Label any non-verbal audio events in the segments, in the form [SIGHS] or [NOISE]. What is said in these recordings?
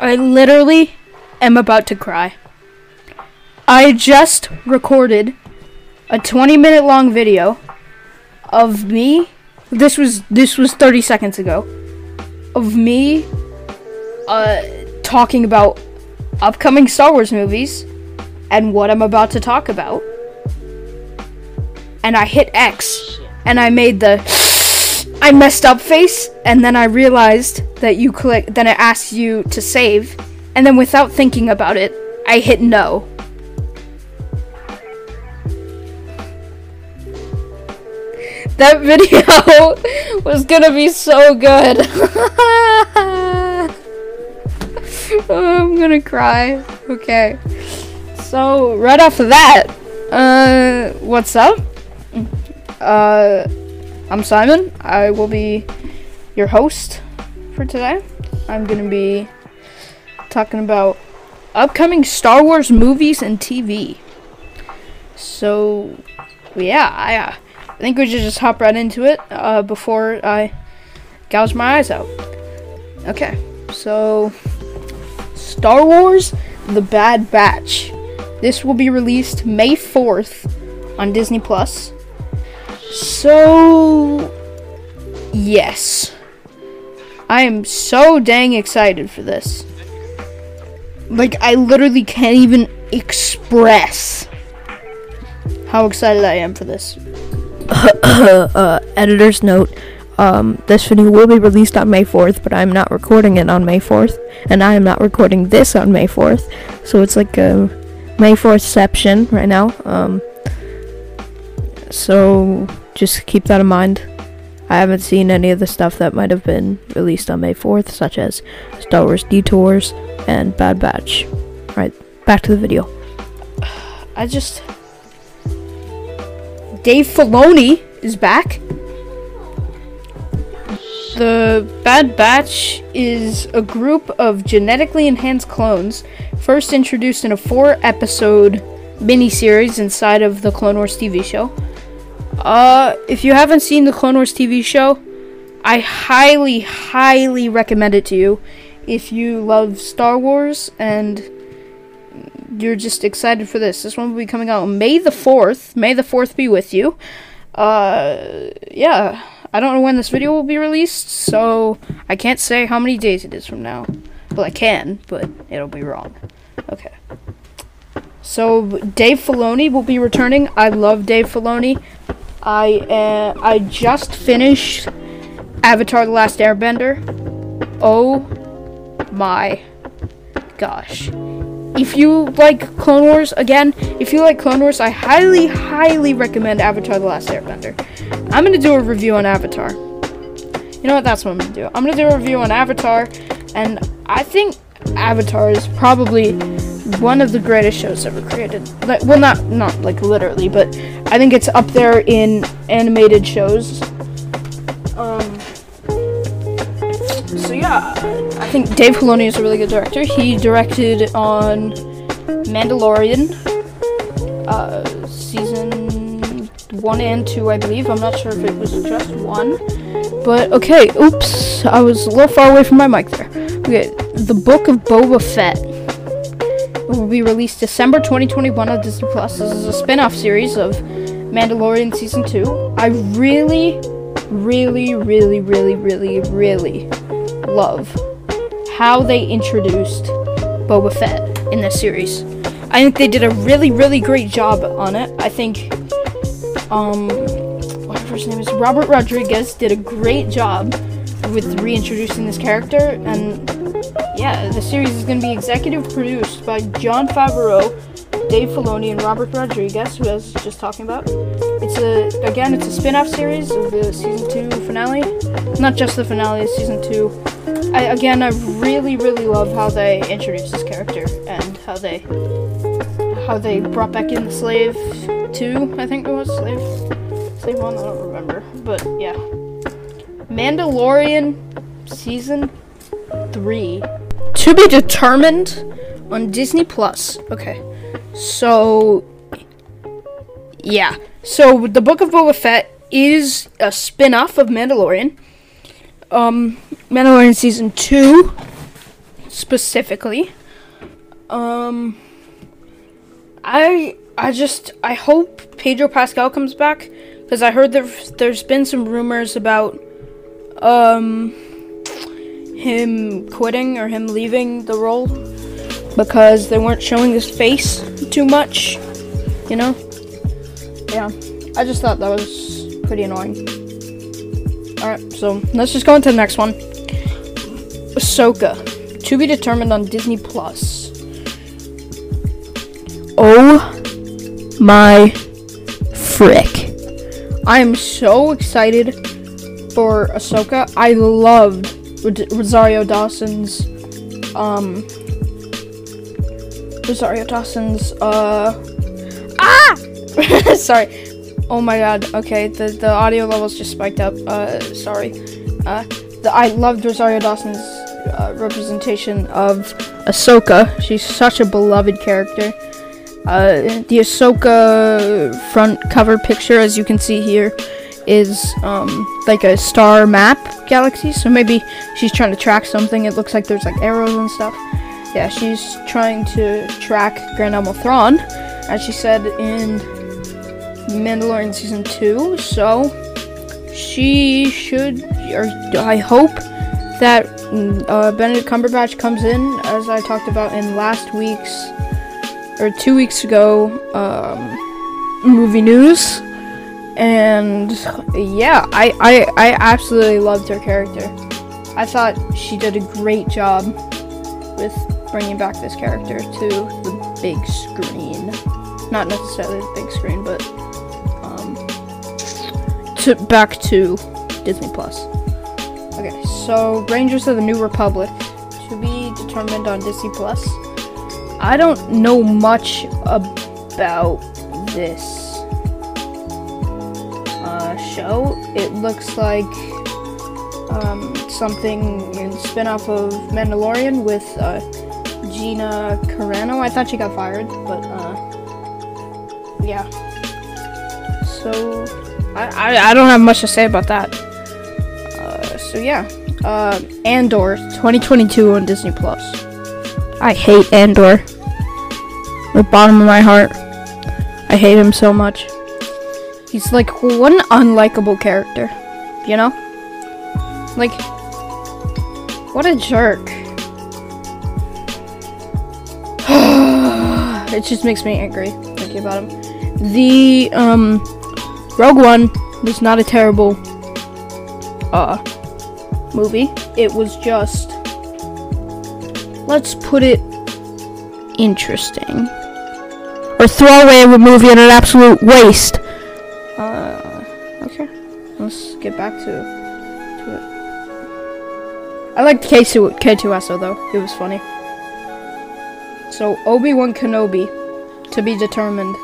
I literally am about to cry. I just recorded a 20 minute long video of me. This was this was 30 seconds ago. Of me uh talking about upcoming Star Wars movies and what I'm about to talk about. And I hit X and I made the I messed up face and then I realized that you click then it asks you to save and then without thinking about it, I hit no. That [LAUGHS] video was gonna be so good. [LAUGHS] oh, I'm gonna cry. Okay. So, right after that, uh, what's up? Uh, I'm Simon. I will be your host for today. I'm gonna be talking about upcoming Star Wars movies and TV. So, yeah, I, uh, I think we should just hop right into it uh, before I gouge my eyes out. Okay, so Star Wars The Bad Batch. This will be released May 4th on Disney Plus. So, yes. I am so dang excited for this. Like, I literally can't even express how excited I am for this. [COUGHS] uh, editor's note. Um, this video will be released on May 4th, but I'm not recording it on May 4th, and I am not recording this on May 4th, so it's like a May 4th section right now. Um, so just keep that in mind. I haven't seen any of the stuff that might have been released on May 4th, such as Star Wars Detours and Bad Batch. Right, back to the video. [SIGHS] I just. Dave Filoni is back. The Bad Batch is a group of genetically enhanced clones, first introduced in a four episode miniseries inside of the Clone Wars TV show. Uh, if you haven't seen the Clone Wars TV show, I highly, highly recommend it to you. If you love Star Wars and you're just excited for this, this one will be coming out May the 4th. May the 4th be with you. Uh, yeah. I don't know when this video will be released, so I can't say how many days it is from now. Well, I can, but it'll be wrong. Okay. So Dave Filoni will be returning. I love Dave Filoni. I uh, I just finished Avatar: The Last Airbender. Oh my gosh. If you like Clone Wars, again, if you like Clone Wars, I highly, highly recommend Avatar: The Last Airbender. I'm gonna do a review on Avatar. You know what? That's what I'm gonna do. I'm gonna do a review on Avatar, and I think Avatar is probably one of the greatest shows ever created. Like, well, not not like literally, but I think it's up there in animated shows. Um. So yeah, I think Dave Filoni is a really good director. He directed on Mandalorian, uh, season one and two, I believe. I'm not sure if it was just one, but okay. Oops, I was a little far away from my mic there. Okay, the Book of Boba Fett will be released December 2021 on Disney Plus. This is a spin-off series of Mandalorian season two. I really, really, really, really, really, really love how they introduced Boba Fett in this series. I think they did a really, really great job on it. I think, um, whatever his name is, Robert Rodriguez did a great job with reintroducing this character. And yeah, the series is going to be executive produced by Jon Favreau, Dave Filoni, and Robert Rodriguez, who I was just talking about. It's a again, it's a spin-off series of the season two finale. Not just the finale, of season two. I, again, I really, really love how they introduced this character and how they how they brought back in slave two. I think it was slave slave one. I don't remember, but yeah. Mandalorian season three to be determined on Disney Plus. Okay, so yeah, so the Book of Boba Fett is a spin-off of Mandalorian. Um, Mandalorian season two specifically. Um, I I just I hope Pedro Pascal comes back because I heard that there's been some rumors about um him quitting or him leaving the role because they weren't showing his face too much, you know? Yeah, I just thought that was pretty annoying. Alright, so let's just go into the next one. Ahsoka, to be determined on Disney Plus. Oh my frick. I am so excited for Ahsoka. I loved Rosario Dawson's um Rosario Dawson's uh ah [LAUGHS] sorry. Oh my god. Okay, the the audio levels just spiked up. Uh sorry. Uh the, I loved Rosario Dawson's uh, representation of Ahsoka. She's such a beloved character. Uh, the Ahsoka front cover picture, as you can see here, is um, like a star map galaxy. So maybe she's trying to track something. It looks like there's like arrows and stuff. Yeah, she's trying to track Grand Admiral Thrawn, as she said in Mandalorian season two. So she should, or I hope that uh, Benedict Cumberbatch comes in, as I talked about in last week's or two weeks ago um, movie news. And yeah, I, I I absolutely loved her character. I thought she did a great job with bringing back this character to the big screen. Not necessarily the big screen, but um, to back to Disney Plus. Okay, so Rangers of the New Republic to be determined on Disney Plus. I don't know much about this show. It looks like um, something in spin-off of Mandalorian with uh, Gina Carano. I thought she got fired, but uh, yeah. So I, I, I don't have much to say about that. Uh, so yeah, uh, Andor 2022 on Disney Plus. I hate Andor. The bottom of my heart. I hate him so much. He's like one unlikable character, you know? Like, what a jerk. [SIGHS] it just makes me angry thinking about him. The um Rogue One was not a terrible uh movie. It was just let's put it interesting. Or throw away a movie and an absolute waste. Let's get back to to it. I liked K2 K2SO though. It was funny. So Obi-Wan Kenobi to be determined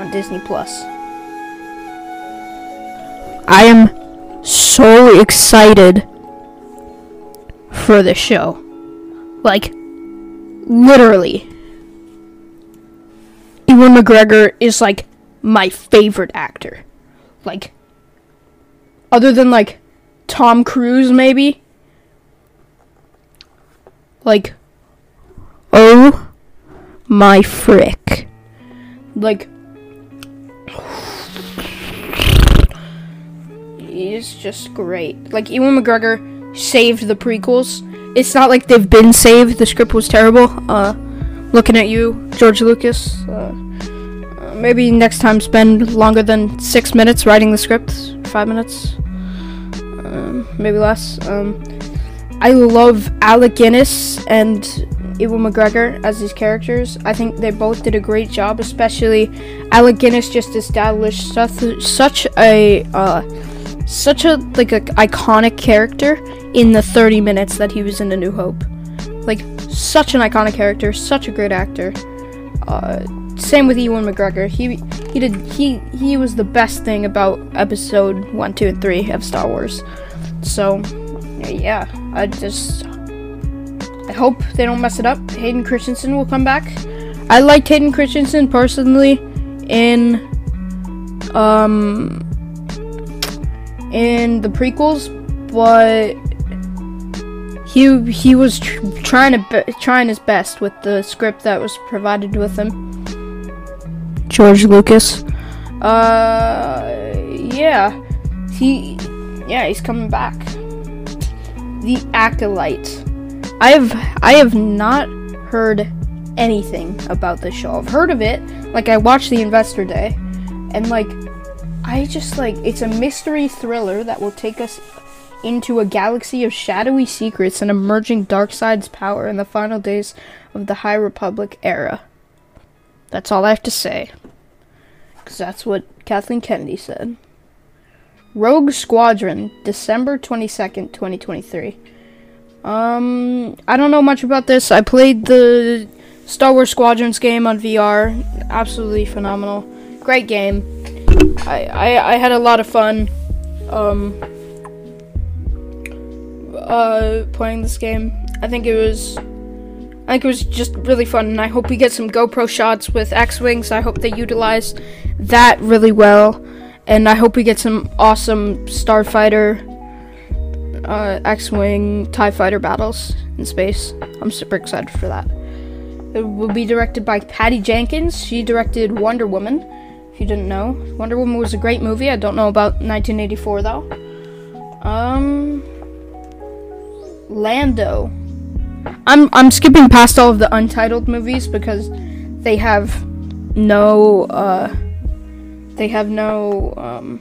on Disney Plus. I am so excited for the show. Like, literally. Ewan McGregor is like my favorite actor. Like, other than like Tom Cruise, maybe. Like, oh my frick. Like he's just great. Like Ewan McGregor saved the prequels. It's not like they've been saved. The script was terrible. Uh, looking at you, George Lucas. Uh, uh, maybe next time spend longer than six minutes writing the script. Five minutes, um, maybe less. Um, I love Alec Guinness and Ewan McGregor as these characters. I think they both did a great job, especially Alec Guinness just established such, such a uh, such a like a iconic character in the 30 minutes that he was in A New Hope. Like such an iconic character, such a great actor. Uh, same with Ewan McGregor. He he did he he was the best thing about episode one, two, and three of Star Wars. So yeah, I just I hope they don't mess it up. Hayden Christensen will come back. I liked Hayden Christensen personally in um in the prequels, but he he was tr- trying to be- trying his best with the script that was provided with him. George Lucas. Uh, yeah, he, yeah, he's coming back. The Acolyte. I have I have not heard anything about this show. I've heard of it. Like I watched the Investor Day, and like I just like it's a mystery thriller that will take us into a galaxy of shadowy secrets and emerging dark side's power in the final days of the High Republic era. That's all I have to say. Because that's what Kathleen Kennedy said. Rogue Squadron, December 22nd, 2023. Um, I don't know much about this. I played the Star Wars Squadrons game on VR. Absolutely phenomenal. Great game. I, I, I had a lot of fun. Um, uh, playing this game. I think it was, I think it was just really fun, and I hope we get some GoPro shots with X-wings. I hope they utilize that really well, and I hope we get some awesome Starfighter, uh, X-wing, Tie Fighter battles in space. I'm super excited for that. It will be directed by Patty Jenkins. She directed Wonder Woman. If you didn't know, Wonder Woman was a great movie. I don't know about 1984 though. Um, Lando. I'm I'm skipping past all of the untitled movies because they have no uh they have no um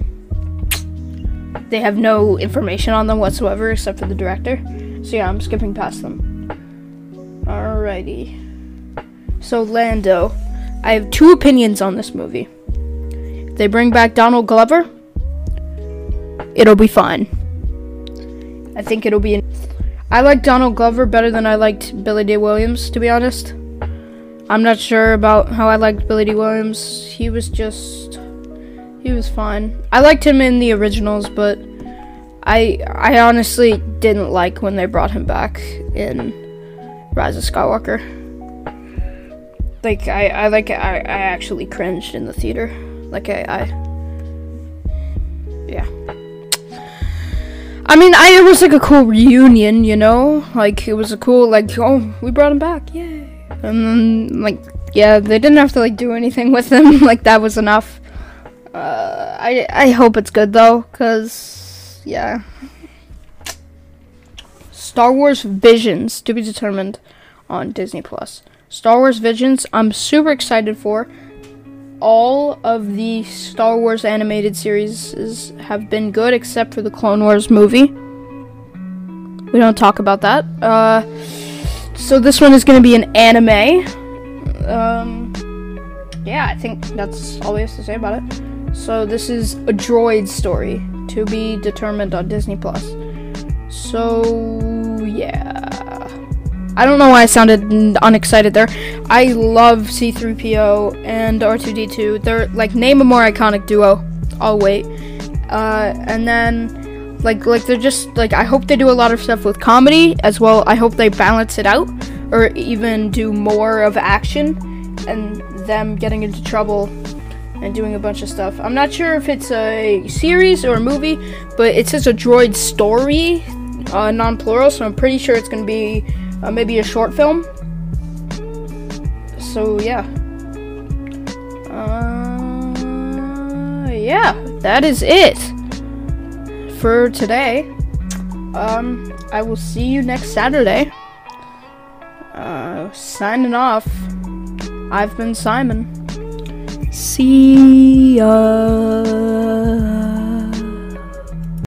they have no information on them whatsoever except for the director. So yeah, I'm skipping past them. Alrighty. So Lando. I have two opinions on this movie. If they bring back Donald Glover, it'll be fine. I think it'll be an I like Donald Glover better than I liked Billy Dee Williams, to be honest. I'm not sure about how I liked Billy Dee Williams. He was just he was fine. I liked him in the originals, but I I honestly didn't like when they brought him back in Rise of Skywalker. Like I, I like I, I actually cringed in the theater. Like I, I yeah. I mean, I it was like a cool reunion, you know. Like it was a cool like oh we brought him back, yay! And then like yeah, they didn't have to like do anything with him. [LAUGHS] like that was enough. Uh, I I hope it's good though, cause yeah. Star Wars Visions to be determined on Disney Plus. Star Wars Visions, I'm super excited for. All of the Star Wars animated series is, have been good except for the Clone Wars movie. We don't talk about that. Uh, so this one is going to be an anime. Um, yeah, I think that's all we have to say about it. So this is a droid story to be determined on Disney Plus. So yeah. I don't know why I sounded unexcited there. I love C3PO and R2D2. They're like name a more iconic duo. I'll wait. Uh, and then like like they're just like I hope they do a lot of stuff with comedy as well. I hope they balance it out or even do more of action and them getting into trouble and doing a bunch of stuff. I'm not sure if it's a series or a movie, but it says a droid story, uh, non-plural, so I'm pretty sure it's gonna be uh, maybe a short film. So yeah. Uh, yeah, that is it for today. Um, I will see you next Saturday. Uh, signing off. I've been Simon. See ya.